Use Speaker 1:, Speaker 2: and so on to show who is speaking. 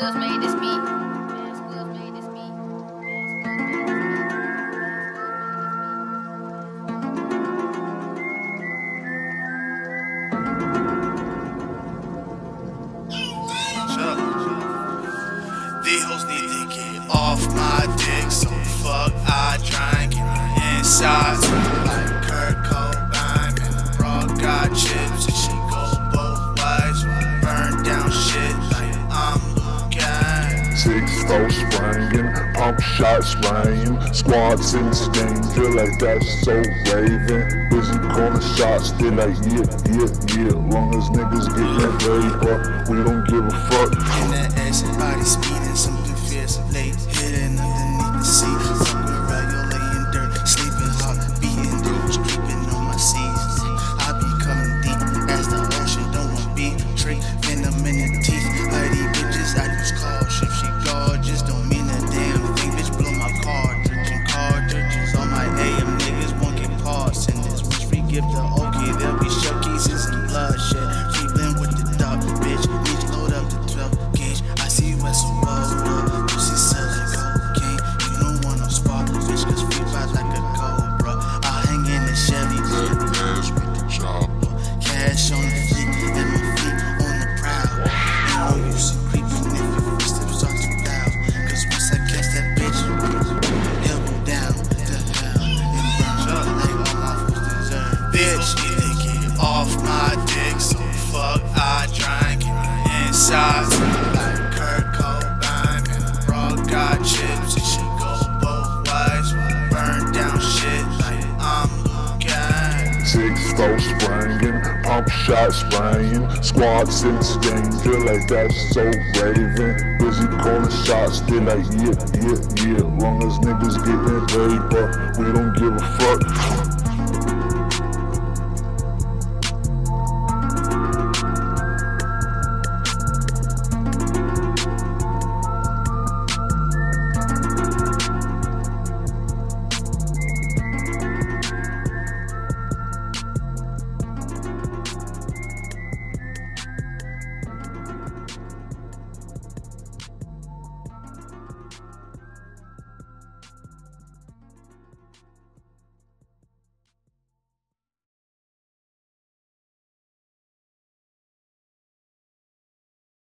Speaker 1: Squills made this beat.
Speaker 2: Get off my dick, so fuck I drink inside. Like Kurt
Speaker 3: Four spraying, pump shot spraying, squads in danger like that's so raving. Busy calling shots, still like yeah, yeah, yeah. Long as niggas getting paper, we don't give a fuck.
Speaker 2: In that ass, body speeding, something fierce, late hidden give the inside. Like Kurt Cobain, bro got chips and she go both ways. Burn down shit like I'm Gang.
Speaker 3: Six four spraying, pump shot spraying, squads in danger like that's so raving. Busy calling shots, still like yeah, yeah, yeah. Long as niggas getting paper, we don't give a fuck.